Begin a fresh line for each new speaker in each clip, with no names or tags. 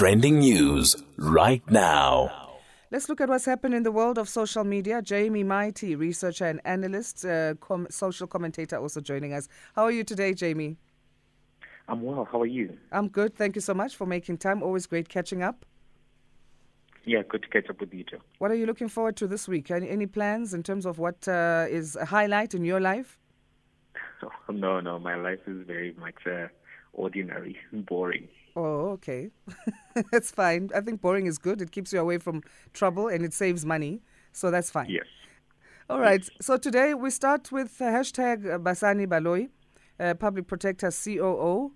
Trending news right now.
Let's look at what's happened in the world of social media. Jamie Mighti, researcher and analyst, uh, com- social commentator, also joining us. How are you today, Jamie?
I'm well. How are you?
I'm good. Thank you so much for making time. Always great catching up.
Yeah, good to catch up with you too.
What are you looking forward to this week? Any, any plans in terms of what uh, is a highlight in your life?
no, no, my life is very much uh, ordinary, and boring.
Oh, okay. that's fine. I think boring is good. It keeps you away from trouble and it saves money. So that's fine.
Yes.
All right. So today we start with uh, hashtag Basani Baloyi, uh, public protector COO,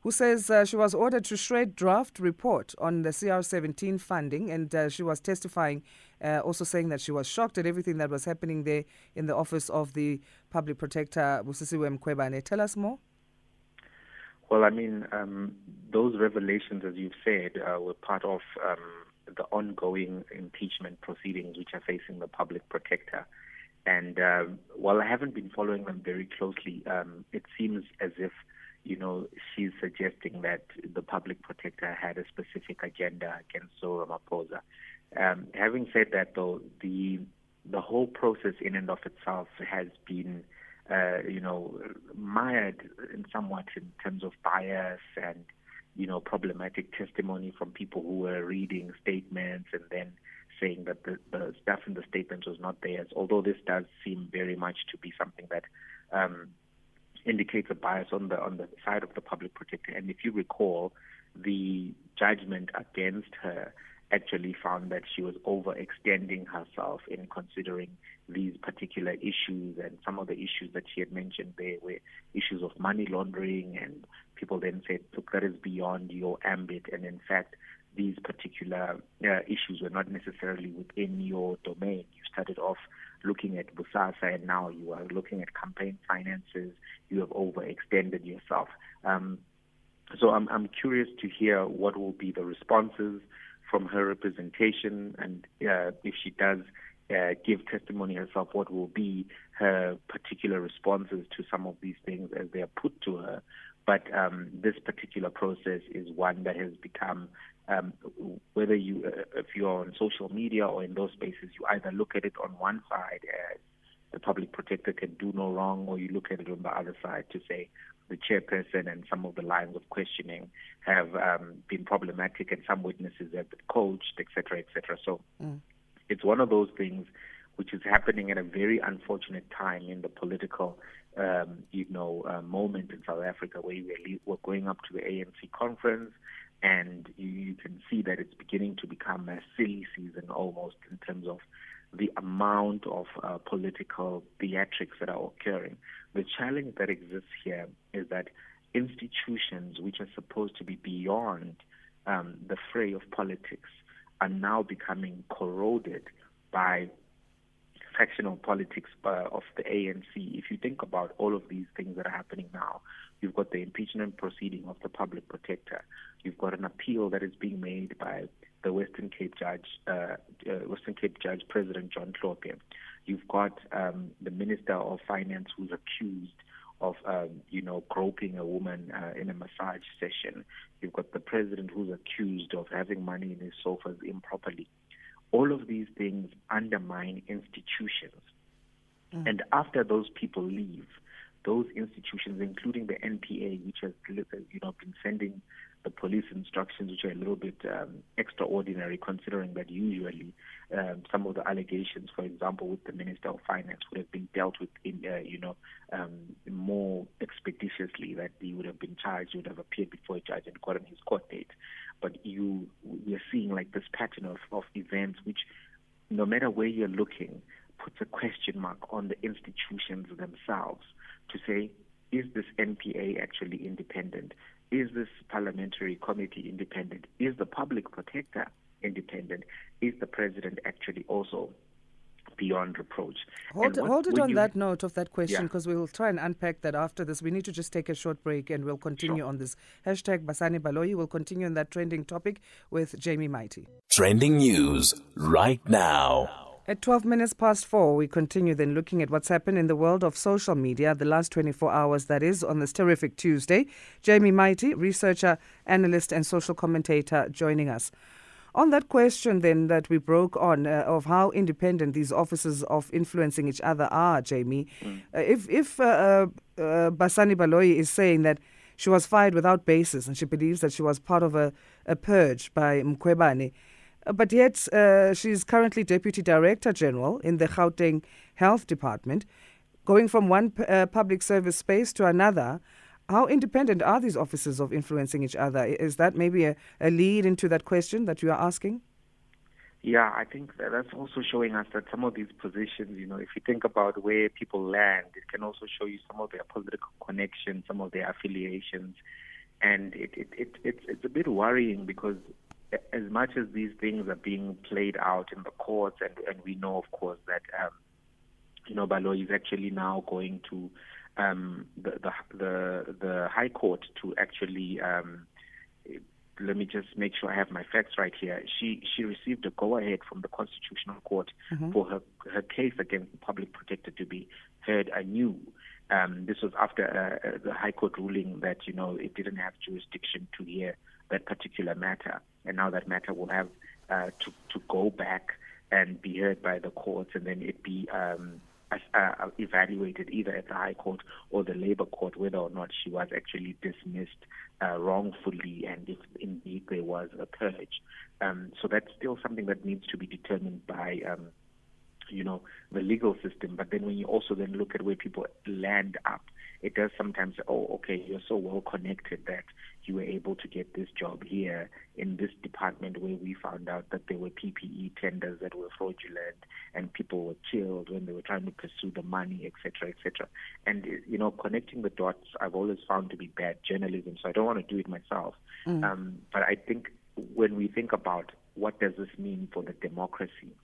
who says uh, she was ordered to shred draft report on the CR17 funding. And uh, she was testifying, uh, also saying that she was shocked at everything that was happening there in the office of the public protector, Busisiwe Mkhwebane. Tell us more.
Well, I mean, um, those revelations, as you've said, uh, were part of um, the ongoing impeachment proceedings which are facing the public protector. And uh, while I haven't been following them very closely, um, it seems as if, you know, she's suggesting that the public protector had a specific agenda against Cyril Ramaphosa. Um, having said that, though, the the whole process in and of itself has been uh, you know, mired in somewhat in terms of bias and, you know, problematic testimony from people who were reading statements and then saying that the, the stuff in the statements was not theirs, although this does seem very much to be something that um, indicates a bias on the on the side of the public protector. And if you recall, the judgment against her actually found that she was overextending herself in considering these particular issues. And some of the issues that she had mentioned there were issues of money laundering and people then said look that is beyond your ambit. And in fact these particular uh, issues were not necessarily within your domain. You started off looking at Bosasa and now you are looking at campaign finances. You have overextended yourself. Um, so I'm, I'm curious to hear what will be the responses from her representation and uh, if she does uh, give testimony herself, what will be her particular responses to some of these things as they are put to her. But um, this particular process is one that has become, um, whether you, uh, if you are on social media or in those spaces, you either look at it on one side as the public protector can do no wrong, or you look at it on the other side to say the chairperson and some of the lines of questioning have um, been problematic, and some witnesses have been coached, etc., etc. So mm. it's one of those things which is happening at a very unfortunate time in the political, um, you know, uh, moment in South Africa, where we're, we're going up to the ANC conference, and you, you can see that it's beginning to become a silly season almost in terms of the amount of uh, political theatrics that are occurring. The challenge that exists here is that institutions which are supposed to be beyond um, the fray of politics are now becoming corroded by factional politics uh, of the ANC. If you think about all of these things that are happening now, you've got the impeachment proceeding of the public protector, you've got an appeal that is being made by the Western Cape judge, uh, uh, Western Cape judge President John Hlophe. You've got um, the Minister of Finance who's accused of, um, you know, groping a woman uh, in a massage session. You've got the president who's accused of having money in his sofas improperly. All of these things undermine institutions. Mm. And after those people leave, those institutions, including the NPA, which has you know been sending the police instructions, which are a little bit um, extraordinary, considering that usually um, some of the allegations, for example, with the Minister of Finance, would have been dealt with in, uh, you know, um, more expeditiously. That he would have been charged, he would have appeared before a judge and gotten his court date. But you, we are seeing like this pattern of, of events, which, no matter where you're looking, puts a question mark on the institutions themselves to say, is this NPA actually independent? Is this parliamentary committee independent? Is the public protector independent? Is the president actually also beyond reproach.
Hold, what, hold it on you, that note of that question because yeah. we will try and unpack that after this. We need to just take a short break and we'll continue sure. on this. Hashtag Basani Baloyi will continue on that trending topic with Jamie Mighti.
Trending news right now.
At 12 minutes past four, we continue then looking at what's happened in the world of social media the last 24 hours, that is, on this terrific Tuesday. Jamie Mighti, researcher, analyst, and social commentator, joining us. On that question, then, that we broke on uh, of how independent these offices of influencing each other are, Jamie, mm. uh, if, if uh, uh, Basani Baloyi is saying that she was fired without basis and she believes that she was part of a, a purge by Mkhwebane, but yet, uh, she's currently Deputy Director General in the Gauteng Health Department. Going from one uh, public service space to another, how independent are these offices of influencing each other? Is that maybe a, a lead into that question that you are asking?
Yeah, I think that that's also showing us that some of these positions, you know, if you think about where people land, it can also show you some of their political connections, some of their affiliations. And it, it, it, it's, it's a bit worrying because as much as these things are being played out in the courts, and, and we know, of course, that um, you know Baloyi is actually now going to um, the, the the the High Court to actually. Um, let me just make sure I have my facts right here. She she received a go ahead from the Constitutional Court mm-hmm. for her her case against the public protector to be heard anew. Um, this was after uh, uh, the High Court ruling that you know it didn't have jurisdiction to hear that particular matter and now that matter will have uh, to to go back and be heard by the courts, and then it be um, uh, evaluated either at the High Court or the Labour Court whether or not she was actually dismissed uh, wrongfully, and if indeed there was a purge. Um, so that's still something that needs to be determined by. Um, you know the legal system but then when you also then look at where people land up it does sometimes oh okay you're so well connected that you were able to get this job here in this department where we found out that there were PPE tenders that were fraudulent and people were killed when they were trying to pursue the money, etc., etc. And you know, connecting the dots, I've always found to be bad journalism. So I don't want to do it myself. Mm. Um, but I think when we think about what does this mean for the democracy,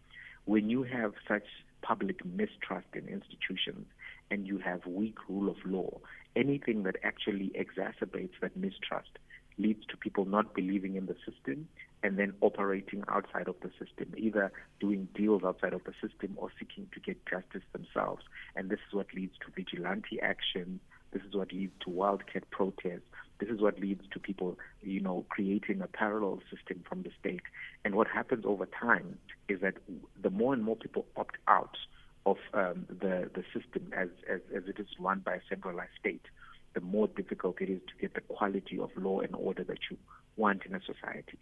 when you have such public mistrust in institutions and you have weak rule of law, anything that actually exacerbates that mistrust leads to people not believing in the system and then operating outside of the system, either doing deals outside of the system or seeking to get justice themselves. And this is what leads to vigilante action. This is what leads to wildcat protests. This is what leads to people, you know, creating a parallel system from the state. And what happens over time is that the more and more people opt out of um, the the system as, as as it is run by a centralized state, the more difficult it is to get the quality of law and order that you want in a society.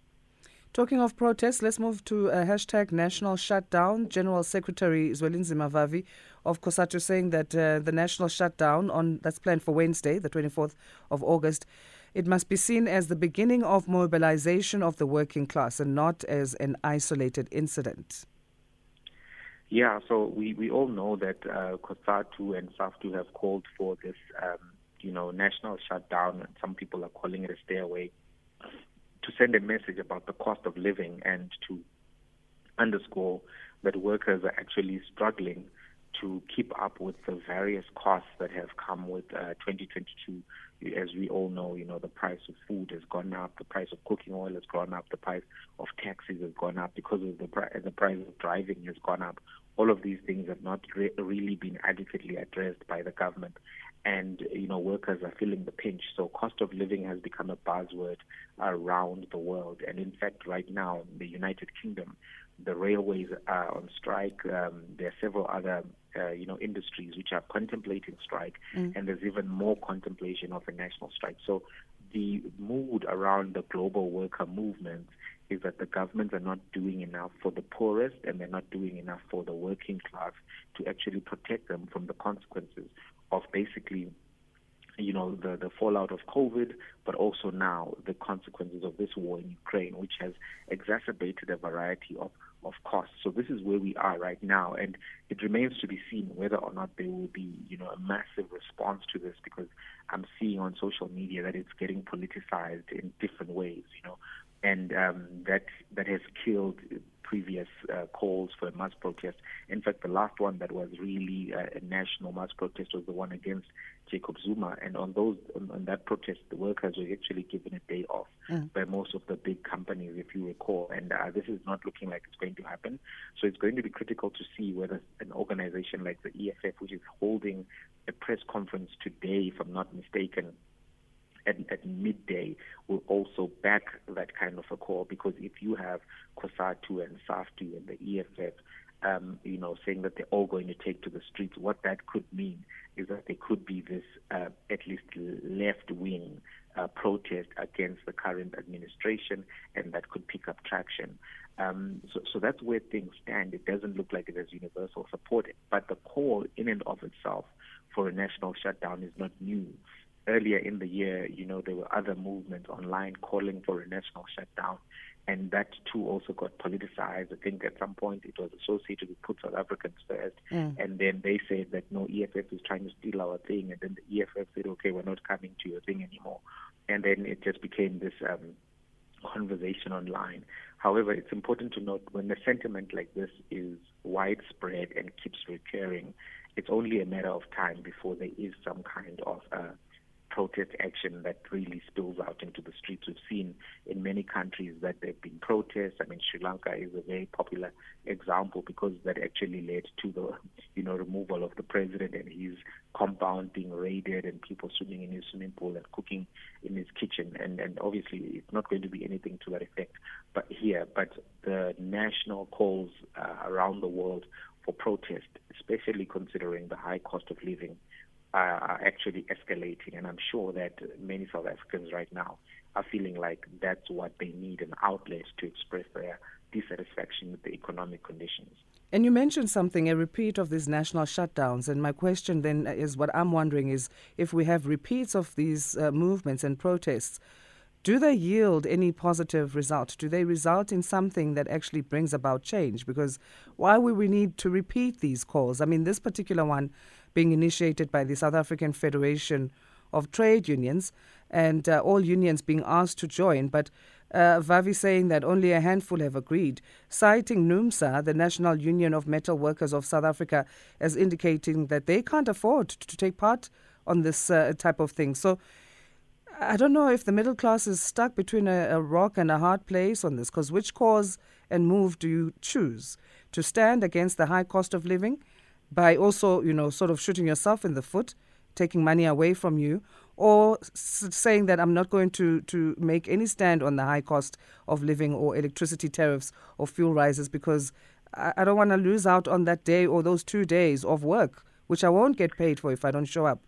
Talking of protests, let's move to a hashtag national shutdown. General Secretary Zwelinzima Vavi of COSATU saying that uh, the national shutdown on that's planned for Wednesday, the 24th of August, it must be seen as the beginning of mobilization of the working class and not as an isolated incident.
Yeah, so we, we all know that uh, COSATU and SAFTU have called for this, um, you know, national shutdown, and some people are calling it a stay away to send a message about the cost of living and to underscore that workers are actually struggling to keep up with the various costs that have come with uh, 2022. As we all know, you know, the price of food has gone up, the price of cooking oil has gone up, the price of taxis has gone up because of the, the price of driving has gone up. All of these things have not re- really been adequately addressed by the government and you know workers are feeling the pinch. So cost of living has become a buzzword around the world, and in fact, right now in the United Kingdom, the railways are on strike. Um, there are several other uh, you know industries which are contemplating strike, mm. and there's even more contemplation of a national strike. So the mood around the global worker movement is that the governments are not doing enough for the poorest and they're not doing enough for the working class to actually protect them from the consequences of basically you know the the fallout of COVID, but also now the consequences of this war in Ukraine, which has exacerbated a variety of of costs. So this is where we are right now, and it remains to be seen whether or not there will be you know a massive response to this, because I'm seeing on social media that it's getting politicized in different ways, you know, and um, that that has killed previous uh, calls for a mass protest. In fact, the last one that was really uh, a national mass protest was the one against Jacob Zuma, and on those on, on that protest, the workers were actually given a day off mm. by most of the big companies. If you recall, and uh, this is not looking like it's going to happen. So it's going to be critical to see whether an organization like the EFF, which is holding a press conference today, if I'm not mistaken, at, at, midday will also back that kind of a call because if you have COSATU and SAFTU and the EFF um, you know, saying that they're all going to take to the streets, what that could mean is that there could be this uh, at least left wing uh, protest against the current administration, and that could pick up traction. Um, so, so that's where things stand. It doesn't look like there's universal support, but the call in and of itself for a national shutdown is not new earlier in the year, you know, there were other movements online calling for a national shutdown and that too also got politicized. I think at some point it was associated with Put South Africans First, mm. and then they said that no, EFF is trying to steal our thing, and then the EFF said, okay, we're not coming to your thing anymore, and then it just became this um, conversation online. However, it's important to note when a sentiment like this is widespread and keeps recurring, it's only a matter of time before there is some kind of uh, protest action that really spills out into the streets. We've seen in many countries that there have been protests. I mean, Sri Lanka is a very popular example because that actually led to the, you know, removal of the president and his compound being raided and people swimming in his swimming pool and cooking in his kitchen. And, and obviously, it's not going to be anything to that effect. But here, but the national calls uh, around the world for protest, especially considering the high cost of living are actually escalating. And I'm sure that many South Africans right now are feeling like that's what they need an outlet to express their dissatisfaction with the economic conditions.
And you mentioned something, a repeat of these national shutdowns. And my question then is what I'm wondering is if we have repeats of these uh, movements and protests, do they yield any positive result? Do they result in something that actually brings about change? Because why would we need to repeat these calls? I mean, this particular one being initiated by the South African Federation of Trade Unions, and uh, all unions being asked to join. But uh, Vavi saying that only a handful have agreed, citing NUMSA, the National Union of Metal Workers of South Africa, as indicating that they can't afford to take part on this uh, type of thing. So I don't know if the middle class is stuck between a, a rock and a hard place on this, because which cause and move do you choose? To stand against the high cost of living by also, you know, sort of shooting yourself in the foot, taking money away from you, or s- saying that I'm not going to, to make any stand on the high cost of living or electricity tariffs or fuel rises because I, I don't want to lose out on that day or those two days of work, which I won't get paid for if I don't show up.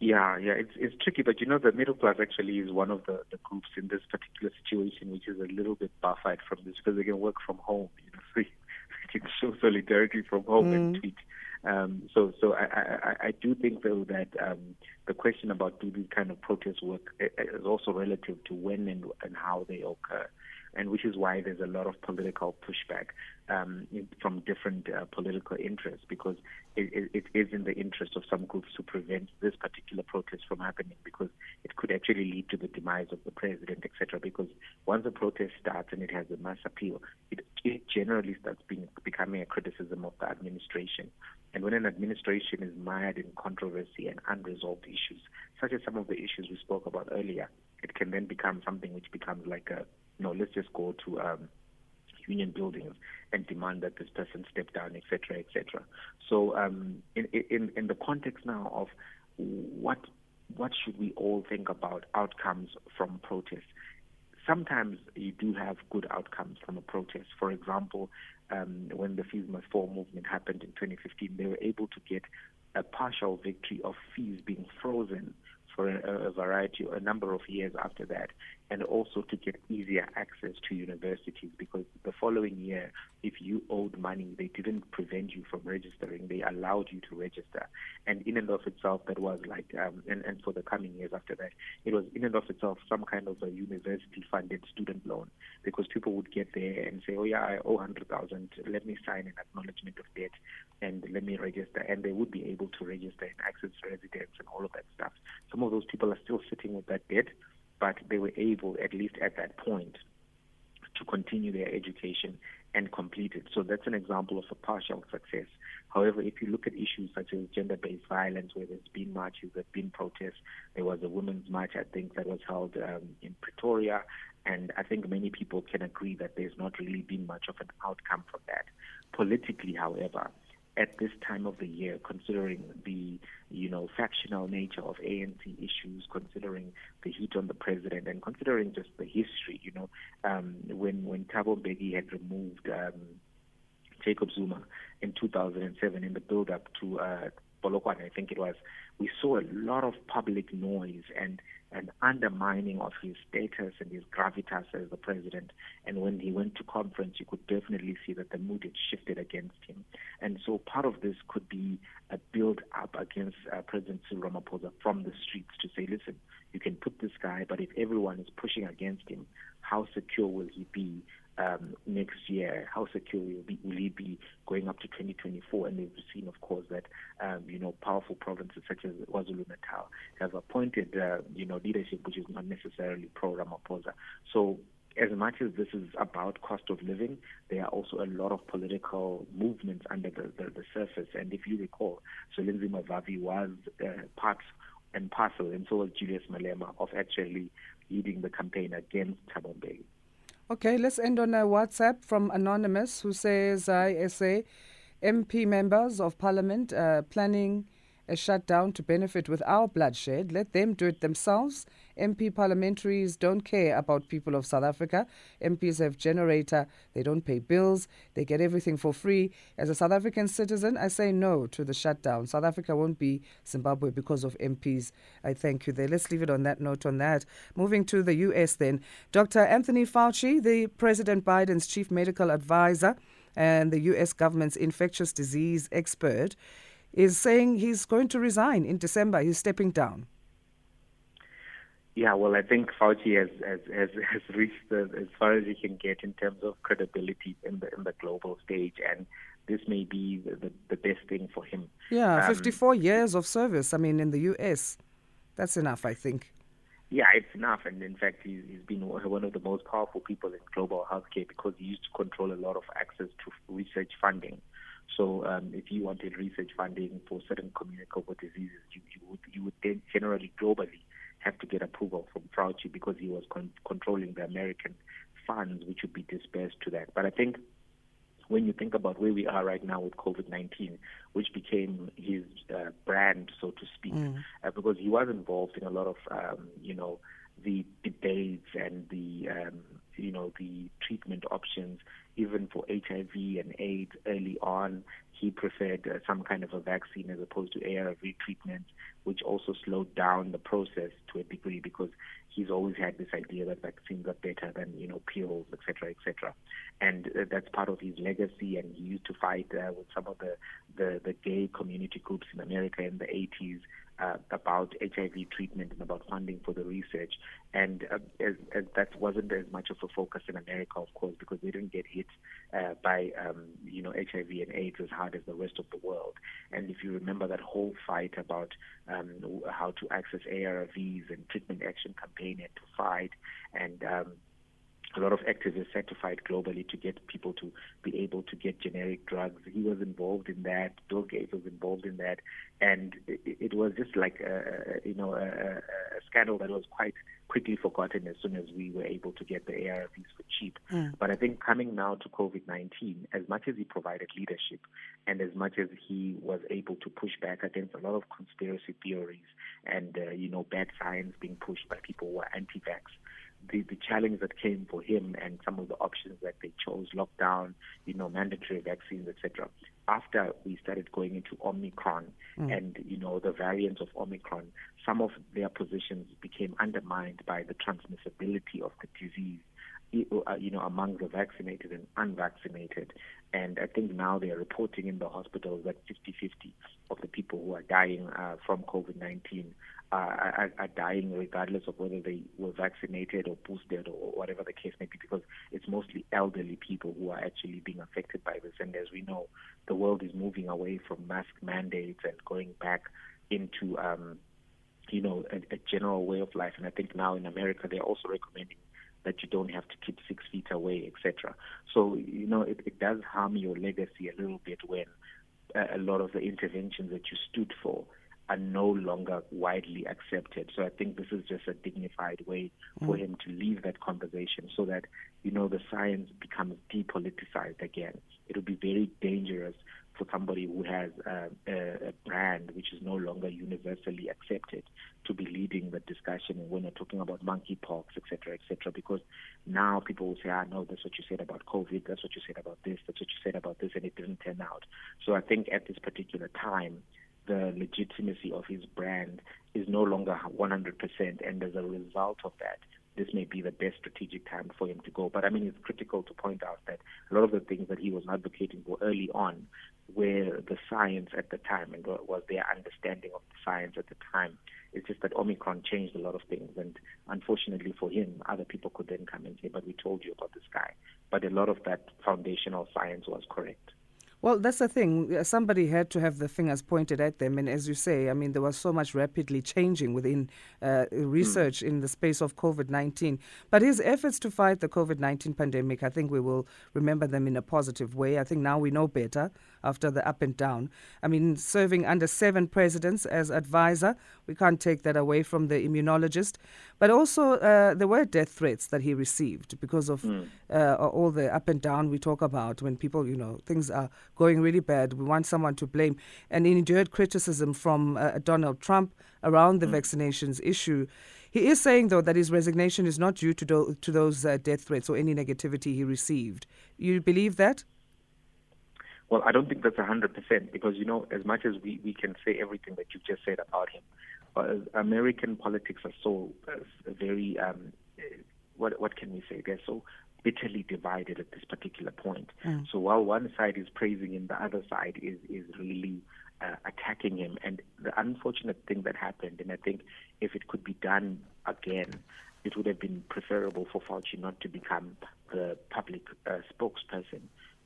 Yeah, yeah, it's it's tricky, but you know the middle class actually is one of the, the groups in this particular situation which is a little bit buffered from this because they can work from home. You know, so can show solidarity from home mm. and tweet. Um, so, so I, I, I do think though that um, the question about do these kind of protests work is also relative to when and, and how they occur and which is why there's a lot of political pushback um, from different uh, political interests because it, it is in the interest of some groups to prevent this particular protest from happening because it could actually lead to the demise of the president, etc. Because once a protest starts and it has a mass appeal, it, it generally starts being, becoming a criticism of the administration. And when an administration is mired in controversy and unresolved issues, such as some of the issues we spoke about earlier, it can then become something which becomes like a no, let's just go to um, union buildings and demand that this person step down, etc., etc. So, um, in, in in the context now of what what should we all think about outcomes from protests? Sometimes you do have good outcomes from a protest. For example, um, when the Fees Must Fall movement happened in 2015, they were able to get a partial victory of fees being frozen for a, a, variety, a number of years after that, and also to get easier access to universities because the following year, if you owed money, they didn't prevent you from registering, they allowed you to register. And in and of itself, that was like, um, and, and for the coming years after that, it was in and of itself some kind of a university funded student loan because people would get there and say, oh yeah, I owe 100,000, let me sign an acknowledgement of debt and let me register. And they would be able to register and access residence and all of that stuff. Some of those people are still sitting with that debt but they were able, at least at that point, to continue their education and complete it. So that's an example of a partial success. However, if you look at issues such as gender-based violence, where there's been marches, there's been protests, there was a women's march, I think, that was held um, in Pretoria, And I think many people can agree that there's not really been much of an outcome from that. Politically, however, at this time of the year, considering the you know factional nature of ANC issues, considering the heat on the president, and considering just the history, you know, um, when when Thabo Mbeki had removed um, Jacob Zuma in 2007 in the build-up to uh, Polokwane, I think it was, we saw a lot of public noise and an undermining of his status and his gravitas as the president. And when he went to conference, you could definitely see that the mood had shifted against him. And so part of this could be a build up against uh, President Cyril Ramaphosa from the streets to say, listen, you can put this guy, but if everyone is pushing against him, how secure will he be um, next year? How secure will, be, will he be going up to 2024? And we've seen, of course, that um, you know powerful provinces such as KwaZulu Natal have appointed uh, you know leadership which is not necessarily pro Ramaphosa. So as much as this is about cost of living, there are also a lot of political movements under the, the, the surface. And if you recall, Zwelinzima Vavi was uh, part and parcel, and so was Julius Malema, of actually leading the campaign against Thabo Mbeki.
Okay, let's end on a WhatsApp from Anonymous who says, I say MP members of Parliament uh, planning a shutdown to benefit with our bloodshed. Let them do it themselves. MP parliamentaries don't care about people of South Africa. MPs have generator, they don't pay bills, they get everything for free. As a South African citizen, I say no to the shutdown. South Africa won't be Zimbabwe because of MPs. I thank you there. Let's leave it on that note on that. Moving to the US then. Dr. Anthony Fauci, the President Biden's chief medical advisor and the US government's infectious disease expert, is saying he's going to resign in December. He's stepping down.
Yeah, well, I think Fauci has has has, has reached the, as far as he can get in terms of credibility in the in the global stage, and this may be the, the, the best thing for him.
Yeah, um, 54 years of service. I mean, in the U.S., that's enough, I think.
Yeah, it's enough, and in fact, he's, he's been one of the most powerful people in global healthcare because he used to control a lot of access to research funding. So um, if you wanted research funding for certain communicable diseases, you, you would you would then generally globally have to get approval from Fauci because he was con- controlling the American funds which would be dispersed to that. But I think when you think about where we are right now with COVID-19, which became his uh, brand, so to speak, mm. uh, because he was involved in a lot of, um, you know, the debates and the, um, you know, the treatment options, even for HIV and AIDS early on he preferred uh, some kind of a vaccine as opposed to ARV treatment, which also slowed down the process to a degree because he's always had this idea that vaccines are better than you know pills, etc., etc. And uh, that's part of his legacy. And he used to fight uh, with some of the, the the gay community groups in America in the 80s uh, about HIV treatment and about funding for the research. And uh, as, as that wasn't as much of a focus in America, of course, because they didn't get hit uh, by um, you know HIV and AIDS as hard as the rest of the world. And if you remember that whole fight about um, how to access ARVs and treatment action campaign and to fight and um, a lot of activists had to fight globally to get people to be able to get generic drugs. He was involved in that. Bill Gates was involved in that, and it, it was just like a, you know a, a scandal that was quite quickly forgotten as soon as we were able to get the ARVs for cheap. Mm. But I think coming now to COVID-19, as much as he provided leadership, and as much as he was able to push back against a lot of conspiracy theories and uh, you know bad science being pushed by people who are anti-vax the, the challenge that came for him and some of the options that they chose, lockdown, you know, mandatory vaccines, etc. After we started going into Omicron mm. and, you know, the variants of Omicron, some of their positions became undermined by the transmissibility of the disease you know, among the vaccinated and unvaccinated. And I think now they are reporting in the hospitals that 50-50 of the people who are dying uh, from COVID-19 are, are, dying regardless of whether they were vaccinated or boosted or whatever the case may be, because it's mostly elderly people who are actually being affected by this. And as we know, the world is moving away from mask mandates and going back into, um, you know, a, a general way of life. And I think now in America, they're also recommending that you don't have to keep six feet away, etc. So, you know, it, it does harm your legacy a little bit when uh, a lot of the interventions that you stood for are no longer widely accepted. So I think this is just a dignified way mm. for him to leave that conversation so that, you know, the science becomes depoliticized again. It would be very dangerous for somebody who has a, a, brand which is no longer universally accepted to be leading the discussion when you're talking about monkeypox, et cetera, et cetera, because now people will say, ah, no, that's what you said about COVID, that's what you said about this, that's what you said about this, and it didn't turn out. So I think at this particular time, the legitimacy of his brand is no longer 100%, and as a result of that, this may be the best strategic time for him to go. But I mean, it's critical to point out that a lot of the things that he was advocating for early on were the science at the time and what was their understanding of the science at the time. It's just that Omicron changed a lot of things, and unfortunately for him, other people could then come and say, "But we told you about this guy." But a lot of that foundational science was correct.
Well, that's the thing. Somebody had to have the fingers pointed at them. And as you say, I mean, there was so much rapidly changing within uh, research mm. in the space of COVID 19. But his efforts to fight the COVID 19 pandemic, I think we will remember them in a positive way. I think now we know better after the up and down. I mean, serving under seven presidents as advisor, we can't take that away from the immunologist. But also, uh, there were death threats that he received because of mm. uh, all the up and down we talk about when people, you know, things are going really bad. We want someone to blame. And he endured criticism from uh, Donald Trump around the mm. vaccinations issue. He is saying, though, that his resignation is not due to, do- to those uh, death threats or any negativity he received. You believe that?
Well, I don't think that's 100% because, you know, as much as we, we can say everything that you just said about him, uh, American politics are so uh, very, um, what, what can we say? They're so bitterly divided at this particular point. Mm. So while one side is praising him, the other side is is really uh, attacking him. And the unfortunate thing that happened, and I think if it could be done again, it would have been preferable for Fauci not to become the public uh, spokesperson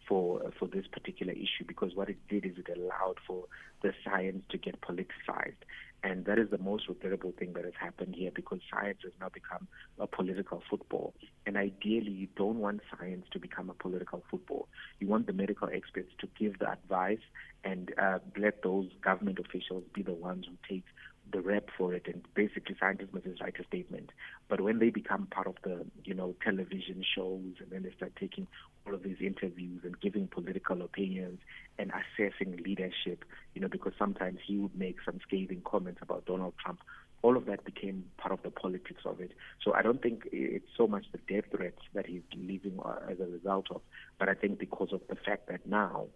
for uh, for this particular issue because what it did is it allowed for the science to get politicized and that is the most regrettable thing that has happened here because science has now become a political football. And ideally, you don't want science to become a political football. You want the medical experts to give the advice and uh, let those government officials be the ones who take the rep for it and basically scientists must just write a statement. But when they become part of the, you know, television shows and then they start taking all of these interviews and giving political opinions and assessing leadership, you know, because sometimes he would make some scathing comments about Donald Trump. All of that became part of the politics of it. So I don't think it's so much the death threats that he's leaving uh, as a result of, but I think because of the fact that now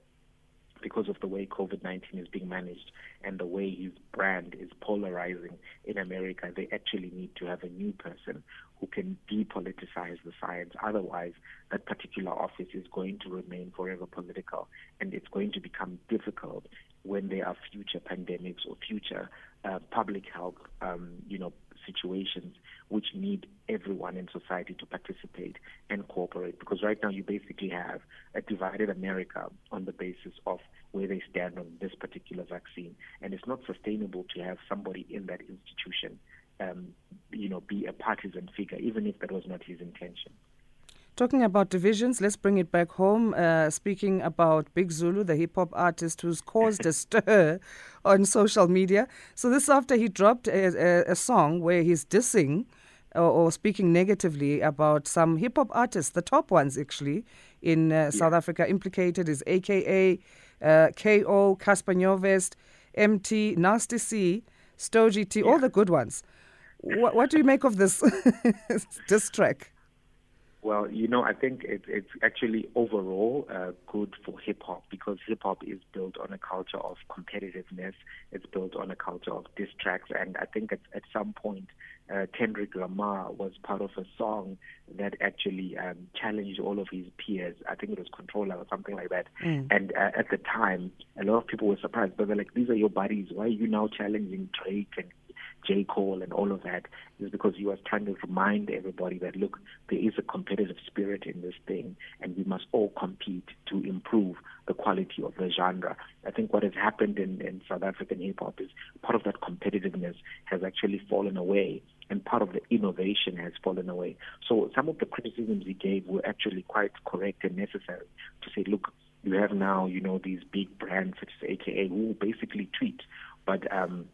because of the way COVID 19 is being managed and the way his brand is polarizing in America, they actually need to have a new person who can depoliticize the science. Otherwise, that particular office is going to remain forever political and it's going to become difficult when there are future pandemics or future uh, public health, um, you know, situations which need everyone in society to participate and cooperate. Because right now you basically have a divided America on the basis of where they stand on this particular vaccine. And it's not sustainable to have somebody in that institution, um, you know, be a partisan figure, even if that was not his intention.
Talking about divisions, let's bring it back home. Uh, speaking about Big Zulu, the hip hop artist who's caused a stir on social media. So, this after he dropped a, a, a song where he's dissing or, or, speaking negatively about some hip hop artists, the top ones actually in uh, yeah. South Africa implicated is AKA, uh, KO, Cassper Nyovest, MT, Nasty C, Stogie T, yeah. all the good ones. What, what do you make of this diss track?
Well, you know, I think it, it's actually overall uh, good for hip hop because hip hop is built on a culture of competitiveness. It's built on a culture of diss tracks, and I think at, at some point, uh, Kendrick Lamar was part of a song that actually um, challenged all of his peers. I think it was Controller or something like that. Mm. And uh, at the time, a lot of people were surprised. But they're like, "These are your buddies. Why are you now challenging Drake and J. Cole and all of that is because he was trying to remind everybody that, look, there is a competitive spirit in this thing and we must all compete to improve the quality of the genre. I think what has happened in, in South African hip hop is part of that competitiveness has actually fallen away and part of the innovation has fallen away. So some of the criticisms he gave were actually quite correct and necessary to say, look, you have now, you know, these big brands such as AKA who basically tweet, but um,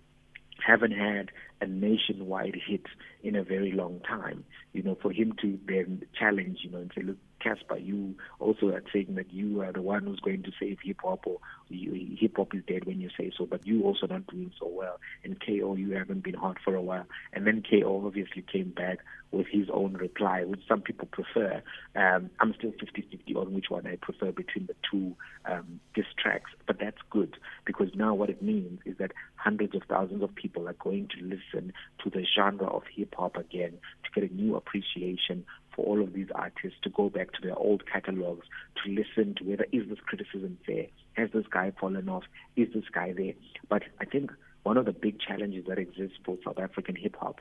haven't had a nationwide hit in a very long time. You know, for him to then challenge, you know, and say, look, Cassper, you also are saying that you are the one who's going to save hip hop, or hip hop is dead when you say so, but you also not doing so well. And KO, you haven't been hot for a while. And then KO obviously came back with his own reply, which some people prefer. Um, I'm still 50-50 on which one I prefer between the two um, diss tracks, but that's good because now what it means is that hundreds of thousands of people are going to listen to the genre of hip hop again to get a new appreciation for all of these artists to go back to their old catalogs to listen to whether is this criticism fair? Has this guy fallen off? Is this guy there? But I think one of the big challenges that exists for South African hip hop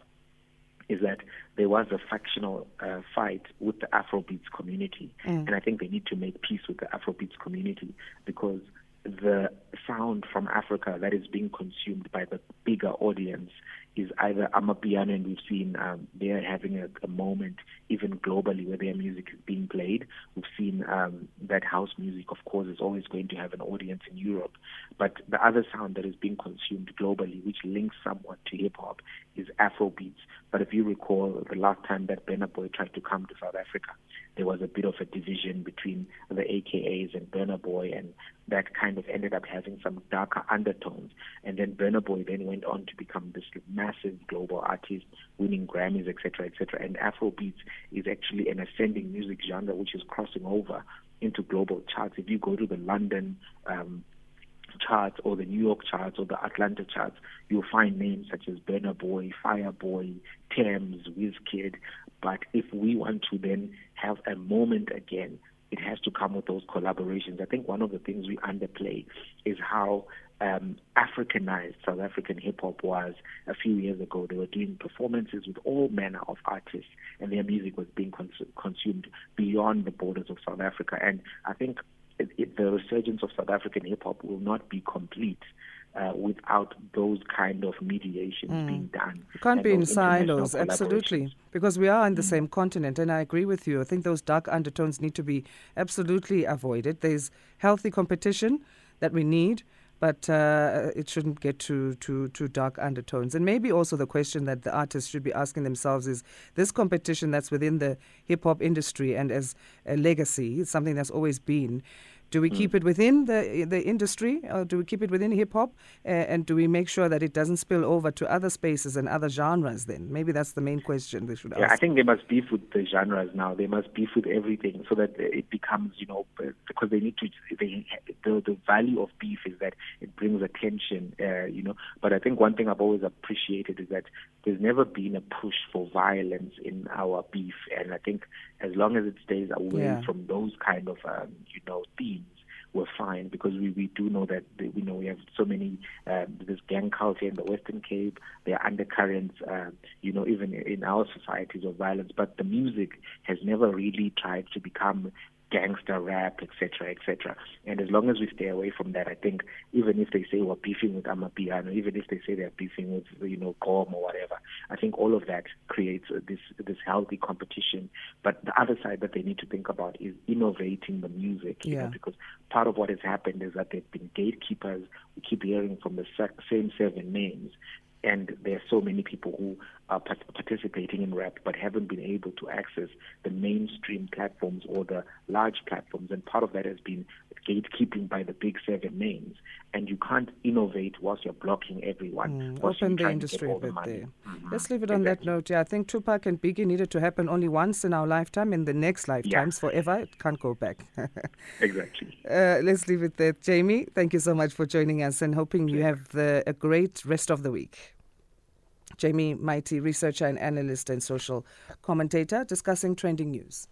is that there was a factional uh, fight with the Afrobeats community, mm. and I think they need to make peace with the Afrobeats community because the sound from Africa that is being consumed by the bigger audience is either Amapiano, and we've seen um, they're having a, a, moment even globally where their music is being played. We've seen um, that house music, of course, is always going to have an audience in Europe. But the other sound that is being consumed globally, which links somewhat to hip hop, is Afro beats. But if you recall, the last time that Burna Boy tried to come to South Africa, there was a bit of a division between the AKAs and Burna Boy, and that kind of ended up having some darker undertones. And then Burna Boy then went on to become this massive global artist, winning Grammys, etc., etc. And Afrobeats is actually an ascending music genre which is crossing over into global charts. If you go to the London um, charts or the New York charts or the Atlanta charts, you'll find names such as Burna Boy, Fireboy, Tems, Wizkid. But if we want to then have a moment again it has to come with those collaborations. I think one of the things we underplay is how um, Africanized South African hip hop was a few years ago. They were doing performances with all manner of artists, and their music was being cons- consumed beyond the borders of South Africa. And I think it, it, the resurgence of South African hip hop will not be complete uh, without those kind of mediations mm. being done.
You can't be in silos, absolutely, because we are in the mm. same continent, and I agree with you. I think those dark undertones need to be absolutely avoided. There's healthy competition that we need. But uh, it shouldn't get to, to, to dark undertones. And maybe also the question that the artists should be asking themselves is this competition that's within the hip hop industry and as a legacy, something that's always been, do we keep mm. it within the the industry, or do we keep it within hip hop, uh, and do we make sure that it doesn't spill over to other spaces and other genres? Then maybe that's the main question we should
yeah,
ask.
I think they must beef with the genres now. They must beef with everything so that it becomes, you know, because they need to. They, the the value of beef is that it brings attention, uh, you know. But I think one thing I've always appreciated is that there's never been a push for violence in our beef, and I think as long as it stays away yeah. from those kind of, um, you know, themes we're fine because we, we do know that we know we have so many um, this gang culture in the Western Cape. There are undercurrents, uh, you know, even in our societies of violence. But the music has never really tried to become gangster rap, etc., etc. And as long as we stay away from that, I think even if they say we're beefing with Amapiano, even if they say they're beefing with you know Gqom or whatever, I think all of that creates this this healthy competition. But the other side that they need to think about is innovating the music,
yeah.
know, because part of what has happened is that they've been gatekeepers. We keep hearing from the same seven names, and there are so many people who are participating in rap but haven't been able to access the mainstream platforms or the large platforms. And part of that has been gatekeeping by the big seven names. And you can't innovate whilst you're blocking everyone.
Mm, open the industry a bit the there. Mm-hmm. let's leave it on exactly. that note. Yeah i think tupac and biggie needed to happen only once in our lifetime in the next lifetimes yeah. forever. It can't go back.
Exactly.
Uh, let's leave it there. Jamie thank you so much for joining us and hoping you have the, a great rest of the week Jamie Mighti, researcher and analyst and social commentator, discussing trending news.